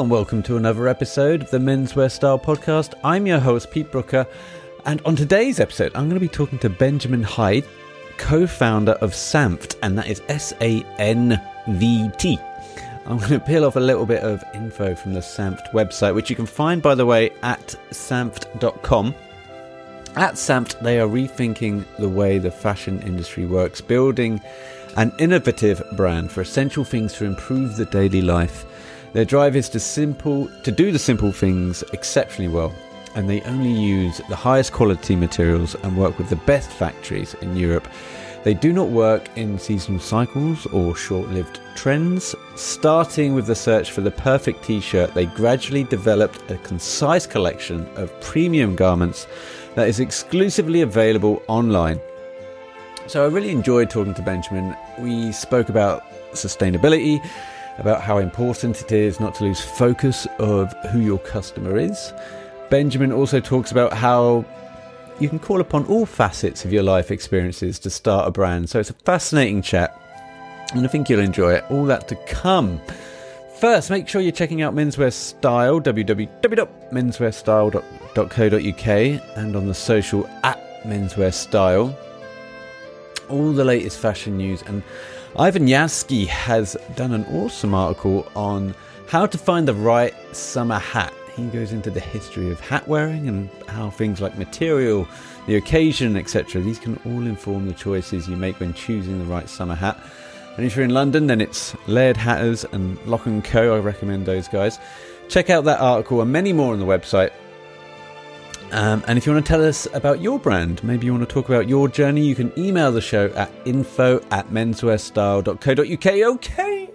And welcome to another episode of the Menswear Style Podcast. I'm your host, Pete Brooker, and on today's episode, I'm going to be talking to Benjamin Heyd, co founder of SANVT, and that is S A N V T. I'm going to peel off a little bit of info from the SANVT website, which you can find, by the way, at sanvt.com. At SANVT, they are rethinking the way the fashion industry works, building an innovative brand for essential things to improve the daily life. Their drive is to simple to do the simple things exceptionally well, and they only use the highest quality materials and work with the best factories in Europe. They do not work in seasonal cycles or short-lived trends. Starting with the search for the perfect t-shirt, they gradually developed a concise collection of premium garments that is exclusively available online. So I really enjoyed talking to Benjamin. We spoke about sustainability, about how important it is not to lose focus of who your customer is. Benjamin also talks about how you can call upon all facets of your life experiences to start a brand. So it's a fascinating chat, and I think you'll enjoy it. All that to come. First, make sure you're checking out Menswear Style, www.menswearstyle.co.uk, and on the social at Menswear Style. All the latest fashion news, and Ivan Yaski has done an awesome article on how to find the right summer hat. He goes into the history of hat wearing and how things like material, the occasion, etc. These can all inform the choices you make when choosing the right summer hat. And if you're in London, then it's Laird Hatters and Lock Co. I recommend those guys. Check out that article and many more on the website. Um, and if you want to tell us about your brand, maybe you want to talk about your journey, you can email the show at info at menswearstyle.co.uk. Okay.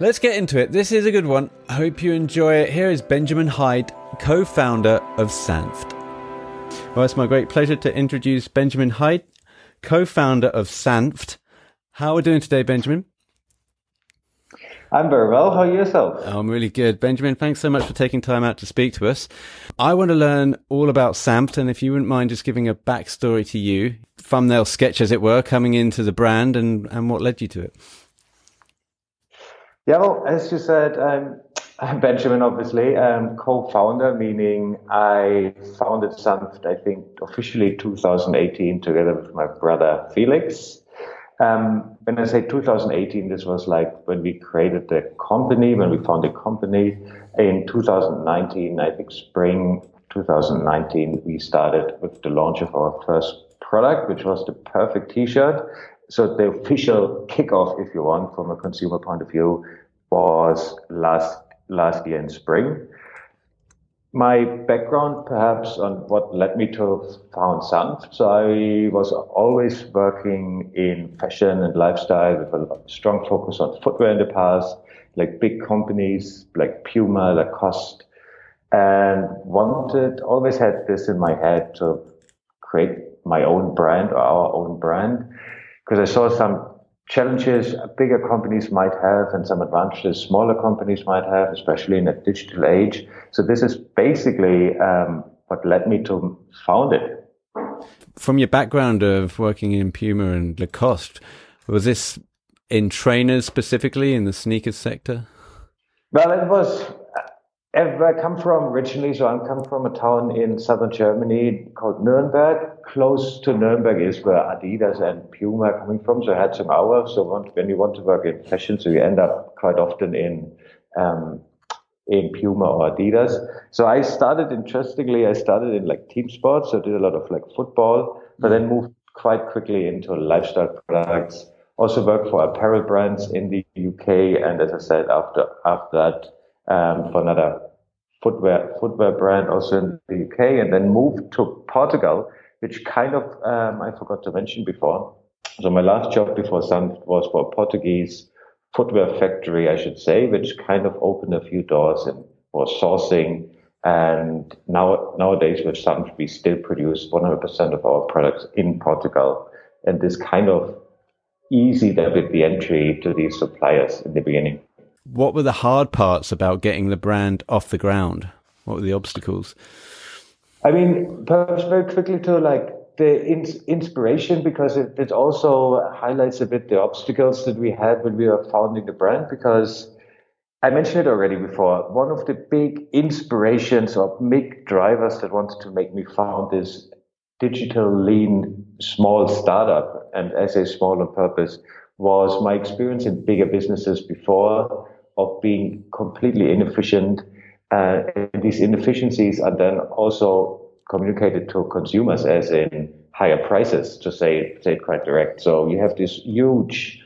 Let's get into it. This is a good one. I hope you enjoy it. Here is Benjamin Heyd, co founder of SANVT. Well, it's my great pleasure to introduce Benjamin Heyd, co founder of SANVT. How are we doing today, Benjamin? I'm very well. How are you yourself? I'm really good. Benjamin, thanks so much for taking time out to speak to us. I want to learn all about SANVT, and if you wouldn't mind just giving a backstory to you, thumbnail sketch as it were, coming into the brand and, and what led you to it. Yeah, well, as you said, I'm, um, I'm Benjamin, obviously, I'm co-founder, meaning I founded SANVT, I think, officially 2018 together with my brother Felix. Um, when I say 2018, this was like when we created the company, when we founded the company. In 2019, I think spring 2019, we started with the launch of our first product, which was the perfect t-shirt. So the official kickoff, if you want, from a consumer point of view, was last last year in spring. My background, perhaps, on what led me to found SANVT. So I was always working in fashion and lifestyle with a strong focus on footwear in the past, like big companies like Puma, Lacoste, and wanted, always had this in my head to create my own brand or our own brand because I saw some challenges bigger companies might have and some advantages smaller companies might have, especially in a digital age. So this is basically um, what led me to found it. From your background of working in Puma and Lacoste, was this in trainers specifically in the sneakers sector? Well, it was I come from originally, so I come from a town in southern Germany called Nuremberg. Close to Nuremberg is where Adidas and Puma are coming from. So I had some hours. So when you want to work in fashion, so you end up quite often in um, in Puma or Adidas. So I started interestingly. I started in like team sports. So I did a lot of like football, but then moved quite quickly into lifestyle products. Also worked for apparel brands in the UK, and as I said, after after that um, for another footwear footwear brand also in the UK, and then moved to Portugal, which kind of um, I forgot to mention before. So my last job before SANVT was for a Portuguese footwear factory, I should say, which kind of opened a few doors and was sourcing. And now nowadays with SANVT, we still produce 100% of our products in Portugal, and this kind of easy that with the entry to these suppliers in the beginning. What were the hard parts about getting the brand off the ground? What were the obstacles? I mean, perhaps very quickly to like the in- inspiration because it, it also highlights a bit the obstacles that we had when we were founding the brand because I mentioned it already before. One of the big inspirations or big drivers that wanted to make me found this digital lean small startup, and as a small on purpose, was my experience in bigger businesses before of being completely inefficient. Uh, and these inefficiencies are then also communicated to consumers as in higher prices, to say, say it quite direct. So you have this huge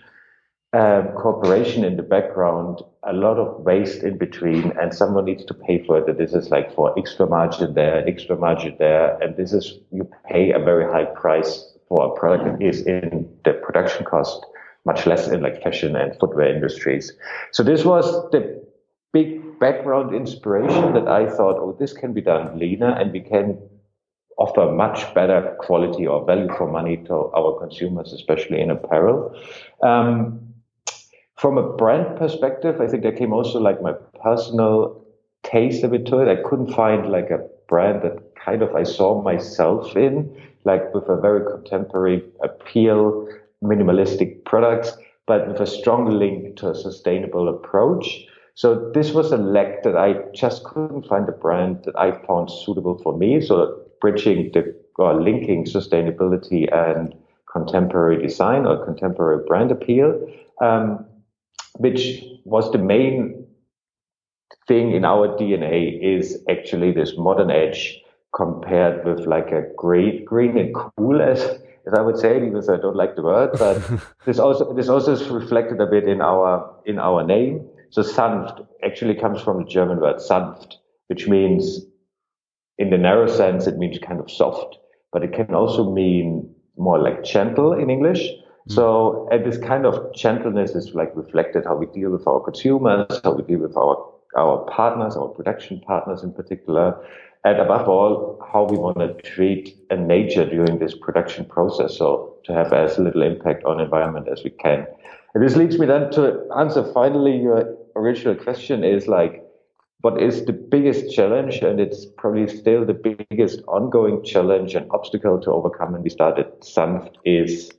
um, corporation in the background, a lot of waste in between, and someone needs to pay for it. This is like for extra margin there, extra margin there, and this is you pay a very high price for a product that is in the production cost, much less in like fashion and footwear industries. So this was the big background inspiration that I thought, oh, this can be done leaner, and we can offer much better quality or value for money to our consumers, especially in apparel. Um, from a brand perspective, I think there came also like my personal taste a bit to it. I couldn't find like a brand that kind of I saw myself in, like with a very contemporary appeal, minimalistic products, but with a strong link to a sustainable approach. So this was a lack that I just couldn't find a brand that I found suitable for me. So bridging the or linking sustainability and contemporary design or contemporary brand appeal. Um, which was the main thing in our DNA is actually this modern edge compared with like a great green and cool as as I would say even though I don't like the word, but this also this also is reflected a bit in our in our name. So SANVT actually comes from the German word sanft, which means in the narrow sense it means kind of soft, but it can also mean more like gentle in English. Mm. So, and this kind of gentleness is like reflected how we deal with our consumers, how we deal with our our partners, our production partners in particular, and above all, how we want to treat nature during this production process, so to have as little impact on environment as we can. And this leads me then to answer finally your original question is like, what is the biggest challenge? And it's probably still the biggest ongoing challenge and obstacle to overcome. And we started SANVT is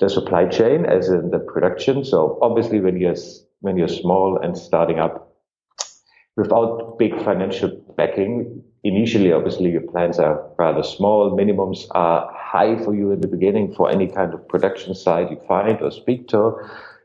the supply chain as in the production. So obviously when you're, when you're small and starting up without big financial backing, initially, obviously your plans are rather small. Minimums are high for you in the beginning for any kind of production site you find or speak to.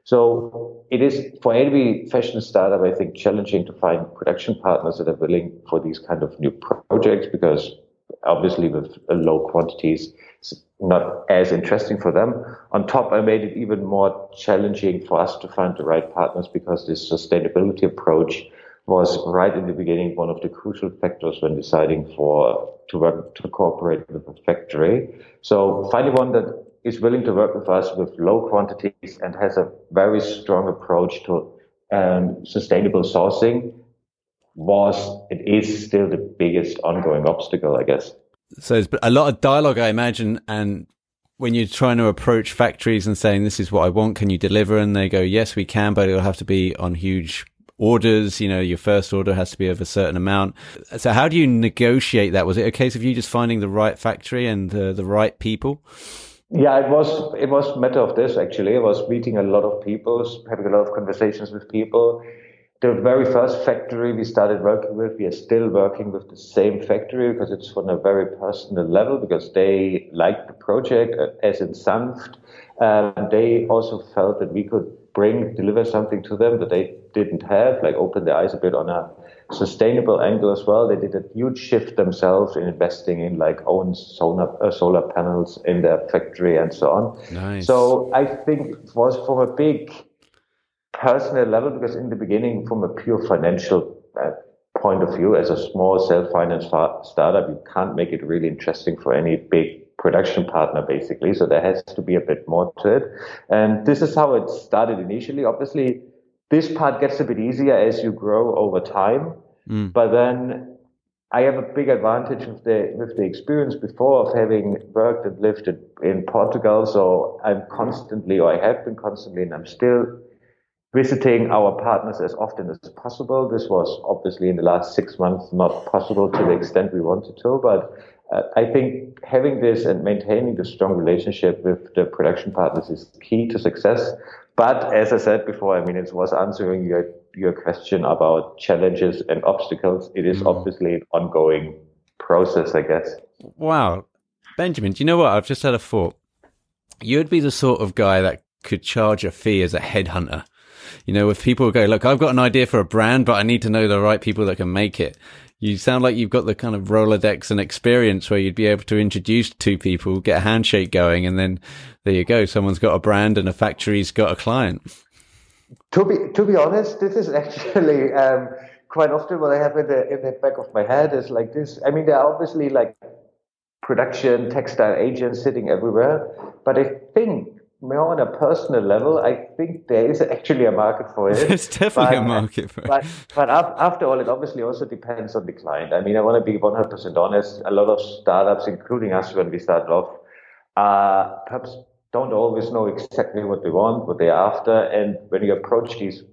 So it is for any fashion startup, I think, challenging to find production partners that are willing for these kind of new projects because obviously with low quantities, it's not as interesting for them. On top, I made it even more challenging for us to find the right partners because this sustainability approach was right in the beginning one of the crucial factors when deciding for to work to cooperate with a factory. So finding one that is willing to work with us with low quantities and has a very strong approach to um, sustainable sourcing was it is still the biggest ongoing obstacle, I guess. So there's a lot of dialogue, I imagine, and when you're trying to approach factories and saying, "This is what I want, can you deliver?" and they go, "Yes, we can, but it'll have to be on huge orders. You know, your first order has to be of a certain amount." So how do you negotiate that? Was it a case of you just finding the right factory and uh, the right people? Yeah, it was it was a matter of this actually. I was meeting a lot of people, having a lot of conversations with people the very first factory we started working with, we are still working with the same factory because it's on a very personal level because they liked the project uh, as in SANVT. They also felt that we could bring, deliver something to them that they didn't have, like open their eyes a bit on a sustainable angle as well. They did a huge shift themselves in investing in like own solar, uh, solar panels in their factory and so on. Nice. So I think it was from a big personal level because in the beginning, from a pure financial uh, point of view, as a small self-financed startup, you can't make it really interesting for any big production partner, basically. So there has to be a bit more to it. And this is how it started initially. Obviously, this part gets a bit easier as you grow over time. Mm. But then I have a big advantage with the with the experience before of having worked and lived in Portugal. So I'm constantly, or I have been constantly, and I'm still visiting our partners as often as possible. This was obviously in the last six months not possible to the extent we wanted to, but uh, I think having this and maintaining the strong relationship with the production partners is key to success. But as I said before, I mean, it was answering your, your question about challenges and obstacles. It is mm. obviously an ongoing process, I guess. Wow. Benjamin, do you know what? I've just had a thought. You'd be the sort of guy that could charge a fee as a headhunter. You know, if people go, look, I've got an idea for a brand, but I need to know the right people that can make it. You sound like you've got the kind of Rolodex and experience where you'd be able to introduce two people, get a handshake going, and then there you go. Someone's got a brand and a factory's got a client. To be to be honest, this is actually um, quite often what I have in the in the back of my head is like this. I mean, there are obviously like production textile agents sitting everywhere, but I think more on a personal level, I think there is actually a market for it. There's definitely but, a market for it. But, but after all, it obviously also depends on the client. I mean, I want to be 100% honest. A lot of startups, including us when we started off, uh, perhaps don't always know exactly what they want, what they're after. And when you approach these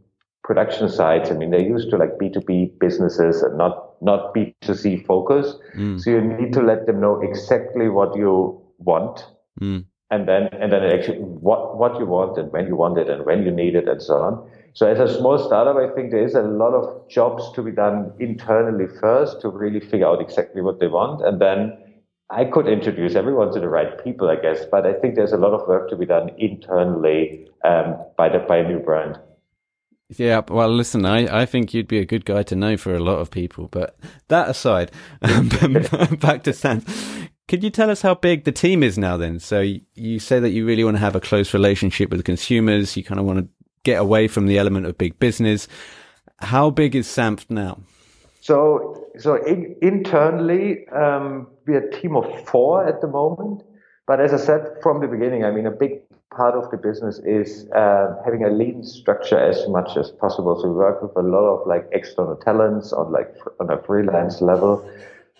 production sites, I mean, they're used to like B2B businesses and not, not B2C focus. Mm. So you need to let them know exactly what you want. Mm and then and then actually what what you want and when you want it and when you need it and so on. So as a small startup, I think there is a lot of jobs to be done internally first to really figure out exactly what they want, and then I could introduce everyone to the right people, I guess. But I think there's a lot of work to be done internally um, by the by a new brand. Yeah, well, listen, I, I think you'd be a good guy to know for a lot of people. But that aside, back to SANVT. Could you tell us how big the team is now then? So you say that you really want to have a close relationship with consumers. You kind of want to get away from the element of big business. How big is SANVT now? So, so in, internally, um, we're a team of four at the moment. But as I said from the beginning, I mean, a big part of the business is uh, having a lean structure as much as possible. So we work with a lot of like external talents on like on a freelance level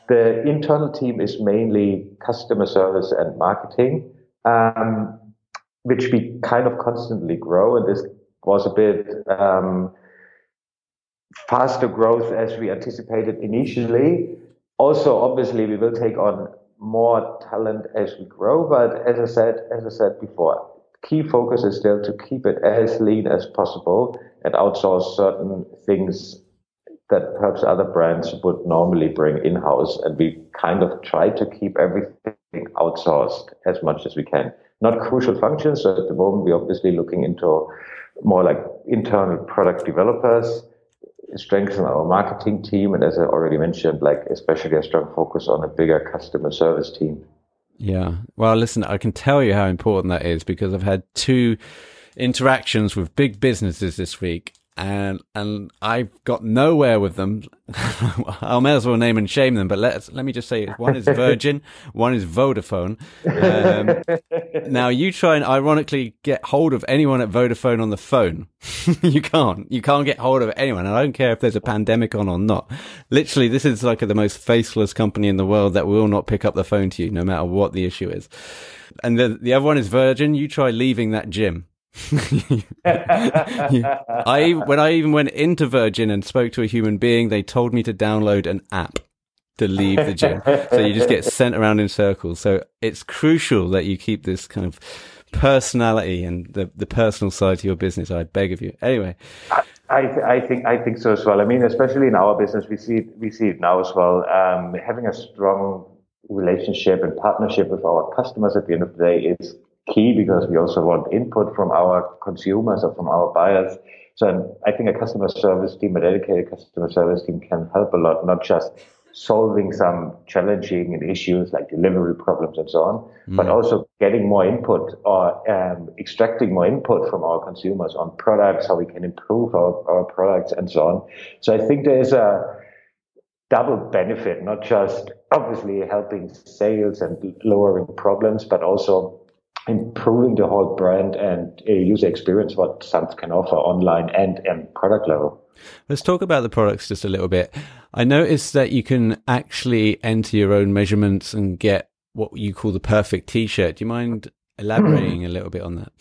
the internal team is mainly customer service and marketing, um, which we kind of constantly grow. And this was a bit um, faster growth as we anticipated initially. Also, obviously, we will take on more talent as we grow. But as I said, as I said before, key focus is still to keep it as lean as possible and outsource certain things that perhaps other brands would normally bring in-house and we kind of try to keep everything outsourced as much as we can. Not crucial functions so at the moment we're obviously looking into more like internal product developers strengthen our marketing team and as i already mentioned like especially a strong focus on a bigger customer service team. Yeah. Well listen i can tell you how important that is because i've had two interactions with big businesses this week and and I've got nowhere with them. I may as well name and shame them, but let let me just say one is Virgin, one is Vodafone. Um, now you try and ironically get hold of anyone at Vodafone on the phone. you can't. You can't get hold of anyone. I don't care if there's a pandemic on or not. Literally, this is like the most faceless company in the world that will not pick up the phone to you, no matter what the issue is. And the the other one is Virgin. You try leaving that gym I when I even went into Virgin and spoke to a human being, they told me to download an app to leave the gym. so you just get sent around in circles. So it's crucial that you keep this kind of personality and the, the personal side to your business. I beg of you. Anyway. I, I think I think so as well. I mean, especially in our business, we see it, we see it now as well. Um, having a strong relationship and partnership with our customers at the end of the day is key because we also want input from our consumers or from our buyers. So I think a customer service team, a dedicated customer service team can help a lot, not just solving some challenging issues like delivery problems and so on, mm. but also getting more input or um, extracting more input from our consumers on products, how we can improve our, our products and so on. So I think there is a double benefit, not just obviously helping sales and lowering problems, but also improving the whole brand and uh, user experience what SANVT can offer online and and product level. Let's talk about the products just a little bit. I noticed that you can actually enter your own measurements and get what you call the perfect t-shirt. Do you mind elaborating a little bit on that?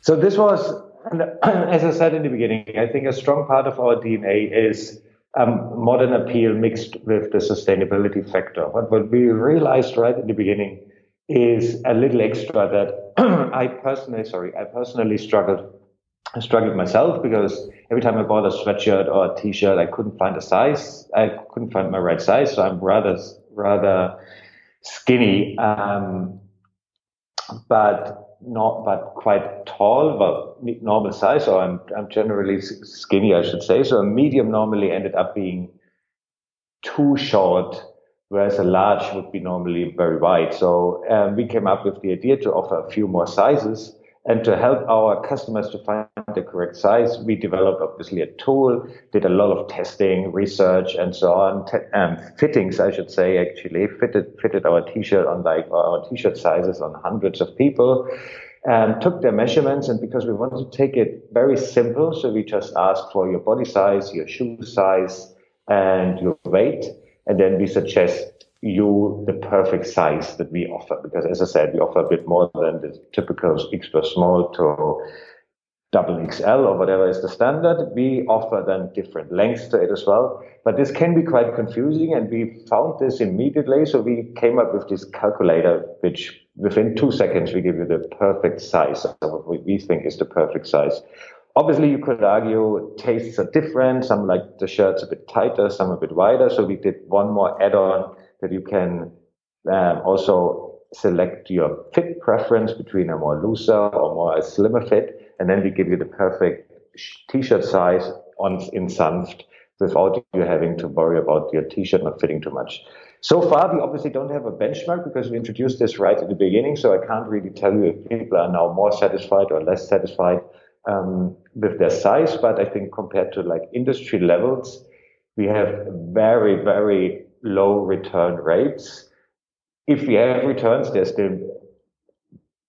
So this was, as I said in the beginning, I think a strong part of our DNA is um, modern appeal mixed with the sustainability factor. But what we realized right in the beginning is a little extra that I personally, sorry, I personally struggled. I struggled myself because every time I bought a sweatshirt or a t-shirt, I couldn't find a size. I couldn't find my right size, so I'm rather rather skinny, um, but not but quite tall, but normal size. So I'm I'm generally skinny, I should say. So a medium normally ended up being too short whereas a large would be normally very wide. So um, we came up with the idea to offer a few more sizes. And to help our customers to find the correct size, we developed obviously a tool, did a lot of testing, research, and so on. um, fittings, I should say, actually fitted fitted our t-shirt on like our t-shirt sizes on hundreds of people, and took their measurements. And because we wanted to take it very simple, so we just asked for your body size, your shoe size, and your weight and then we suggest you the perfect size that we offer. Because as I said, we offer a bit more than the typical extra small to double XL or whatever is the standard. We offer then different lengths to it as well. But this can be quite confusing and we found this immediately. So we came up with this calculator, which within two seconds, we give you the perfect size of what we think is the perfect size. Obviously, you could argue tastes are different. Some like the shirts a bit tighter, some a bit wider. So we did one more add-on that you can um, also select your fit preference between a more looser or more a slimmer fit, and then we give you the perfect t-shirt size on in SANVT without you having to worry about your t-shirt not fitting too much. So far, we obviously don't have a benchmark because we introduced this right at the beginning, so I can't really tell you if people are now more satisfied or less satisfied um, with their size, but I think compared to like industry levels, we have very, very low return rates. If we have returns, there's still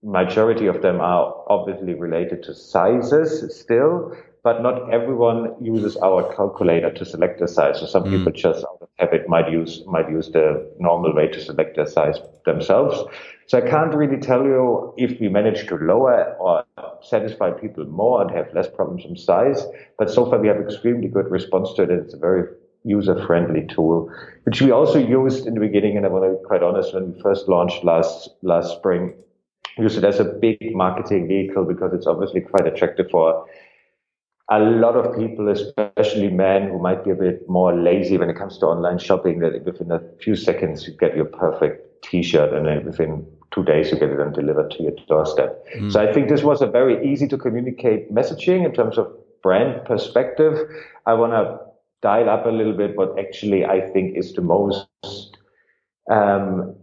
majority of them are obviously related to sizes still, but not everyone uses our calculator to select the size. So some mm. people just out of habit might use might use the normal way to select their size themselves. So I can't really tell you if we manage to lower or satisfy people more and have less problems with size. But so far we have extremely good response to it. It's a very user-friendly tool, which we also used in the beginning. And I want to be quite honest, when we first launched last last spring, used it as a big marketing vehicle because it's obviously quite attractive for a lot of people, especially men who might be a bit more lazy when it comes to online shopping, that within a few seconds you get your perfect t-shirt and then within two days you get it then delivered to your doorstep. Mm. So I think this was a very easy to communicate messaging in terms of brand perspective. I want to dial up a little bit what actually I think is the most um,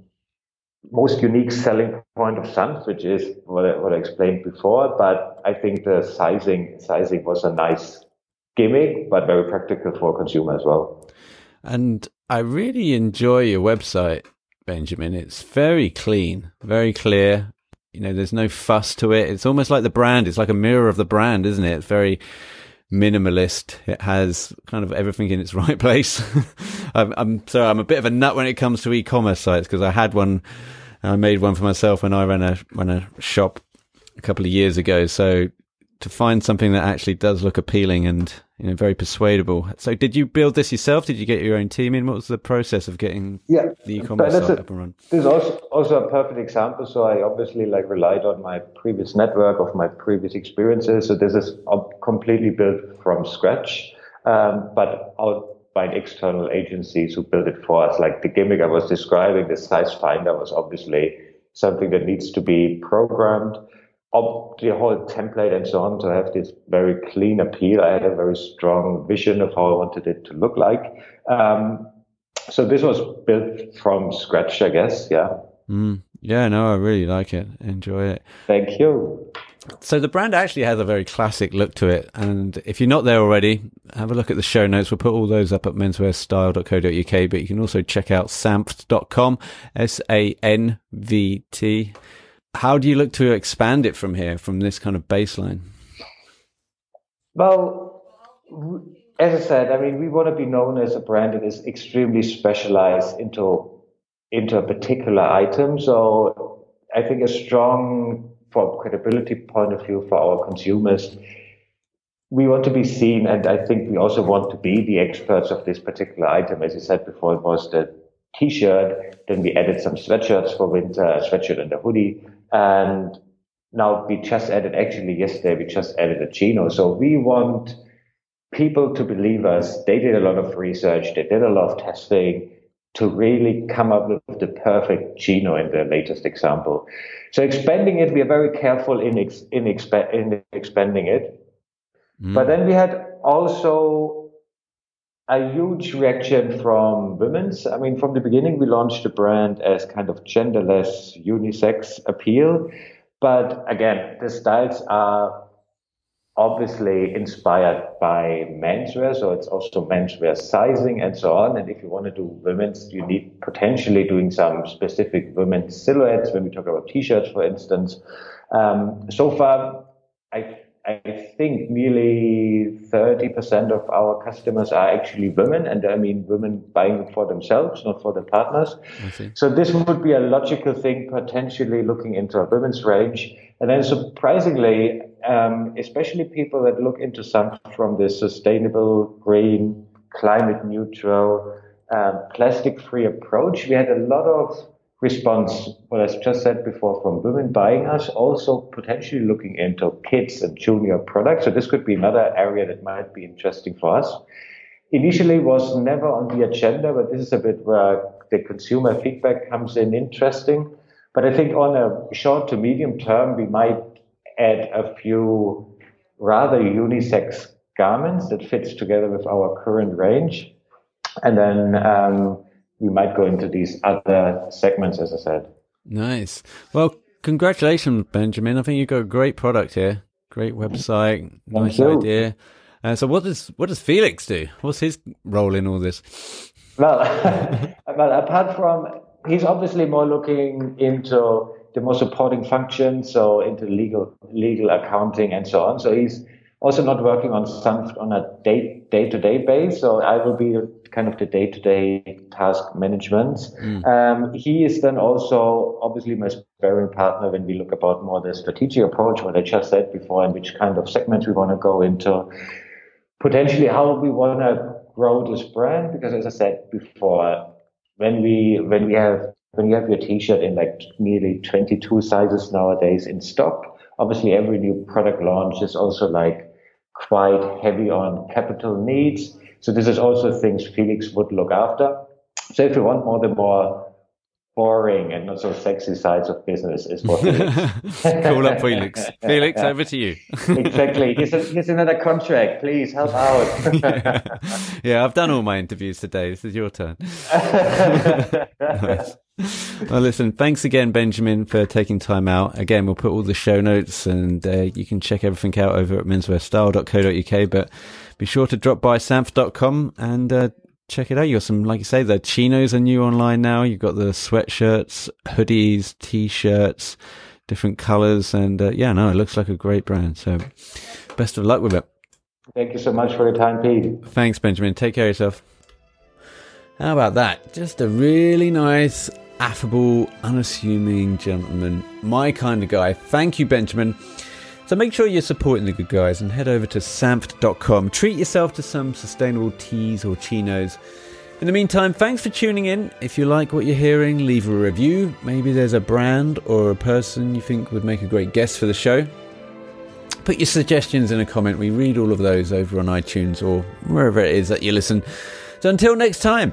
most unique selling point of SANVT, which is what I, what I explained before. But I think the sizing sizing was a nice gimmick, but very practical for a consumer as well. And I really enjoy your website Benjamin. It's very clean, very clear. You know, there's no fuss to it. It's almost like the brand. It's like a mirror of the brand, isn't it? It's very minimalist. It has kind of everything in its right place. I'm, I'm sorry, I'm a bit of a nut when it comes to e-commerce sites because I had one. I made one for myself when I ran a ran a shop a couple of years ago. So to find something that actually does look appealing and you know very persuadable. So, did you build this yourself? Did you get your own team in? What was the process of getting yeah, the e-commerce site a, up and run? This is also also a perfect example. So, I obviously like relied on my previous network of my previous experiences. So, this is completely built from scratch, um, but out by an external agencies who built it for us. Like the gimmick I was describing, the size finder was obviously something that needs to be programmed op- the whole template and so on to have this very clean appeal. I had a very strong vision of how I wanted it to look like. Um, so this was built from scratch, I guess. Yeah. Mm, yeah, no, I really like it. Enjoy it. Thank you. So the brand actually has a very classic look to it. And if you're not there already, have a look at the show notes. We'll put all those up at menswearstyle.co.uk, but you can also check out sanvt.com, S-A-N-V-T how do you look to expand it from here, from this kind of baseline? Well, as I said, I mean, we want to be known as a brand that is extremely specialized into into a particular item. So I think a strong, from credibility point of view for our consumers, we want to be seen, and I think we also want to be the experts of this particular item. As you said before, it was the t-shirt. Then we added some sweatshirts for winter, a sweatshirt and a hoodie. And now we just added, actually yesterday, we just added a chino. So we want people to believe us. They did a lot of research. They did a lot of testing to really come up with the perfect chino in the latest example. So expanding it, we are very careful in, ex, in, expa- in expanding it. Mm. But then we had also a huge reaction from women's. I mean, from the beginning, we launched the brand as kind of genderless unisex appeal. But again, the styles are obviously inspired by menswear. So it's also menswear sizing and so on. And if you want to do women's, you need potentially doing some specific women's silhouettes when we talk about t-shirts, for instance. Um, so far, I I think nearly 30% of our customers are actually women, and I mean women buying for themselves, not for their partners. So this would be a logical thing, potentially looking into a women's range. And then surprisingly, um, especially people that look into SANVT from the sustainable, green, climate neutral, um, plastic free approach, we had a lot of response, what I just said before, from women buying us, also potentially looking into kids and junior products. So this could be another area that might be interesting for us. Initially was never on the agenda, but this is a bit where the consumer feedback comes in interesting. But I think on a short to medium term, we might add a few rather unisex garments that fits together with our current range. And then um, we might go into these other segments, as I said. Nice. Well, congratulations, Benjamin. I think you've got a great product here. Great website. Thank nice you. idea. Uh, so, what does what does Felix do? What's his role in all this? Well, well, apart from he's obviously more looking into the more supporting functions, so into legal legal accounting and so on. So he's also not working on SANVT on a day day to day base. So I will be kind of the day to day task management. Mm. Um, he is then also obviously my sparring partner when we look about more the strategic approach, what I just said before, and which kind of segments we want to go into, potentially how we want to grow this brand. Because as I said before, when we when we have when you have your t-shirt in like nearly 22 sizes nowadays in stock, obviously every new product launch is also like quite heavy on capital needs. So this is also things Felix would look after. So if you want more the more boring and not so sexy sides of business is what Call up Felix. Felix, over to you. exactly. Here's, a, here's, another contract. Please help out. yeah. yeah, I've done all my interviews today. This is your turn. nice. Well, listen, thanks again, Benjamin, for taking time out. Again, we'll put all the show notes and uh, you can check everything out over at menswearstyle.co.uk. But be sure to drop by sanvt.com and uh, check it out. You got some, like you say, the chinos are new online now. You've got the sweatshirts, hoodies, t-shirts, different colors. And uh, yeah, no, it looks like a great brand. So best of luck with it. Thank you so much for your time, Pete. Thanks, Benjamin. Take care of yourself. How about that? Just a really nice, affable, unassuming gentleman. My kind of guy. Thank you, Benjamin. So make sure you're supporting the good guys and head over to sanvt.com. Treat yourself to some sustainable tees or chinos. In the meantime, thanks for tuning in. If you like what you're hearing, leave a review. Maybe there's a brand or a person you think would make a great guest for the show. Put your suggestions in a comment. We read all of those over on iTunes or wherever it is that you listen. So until next time.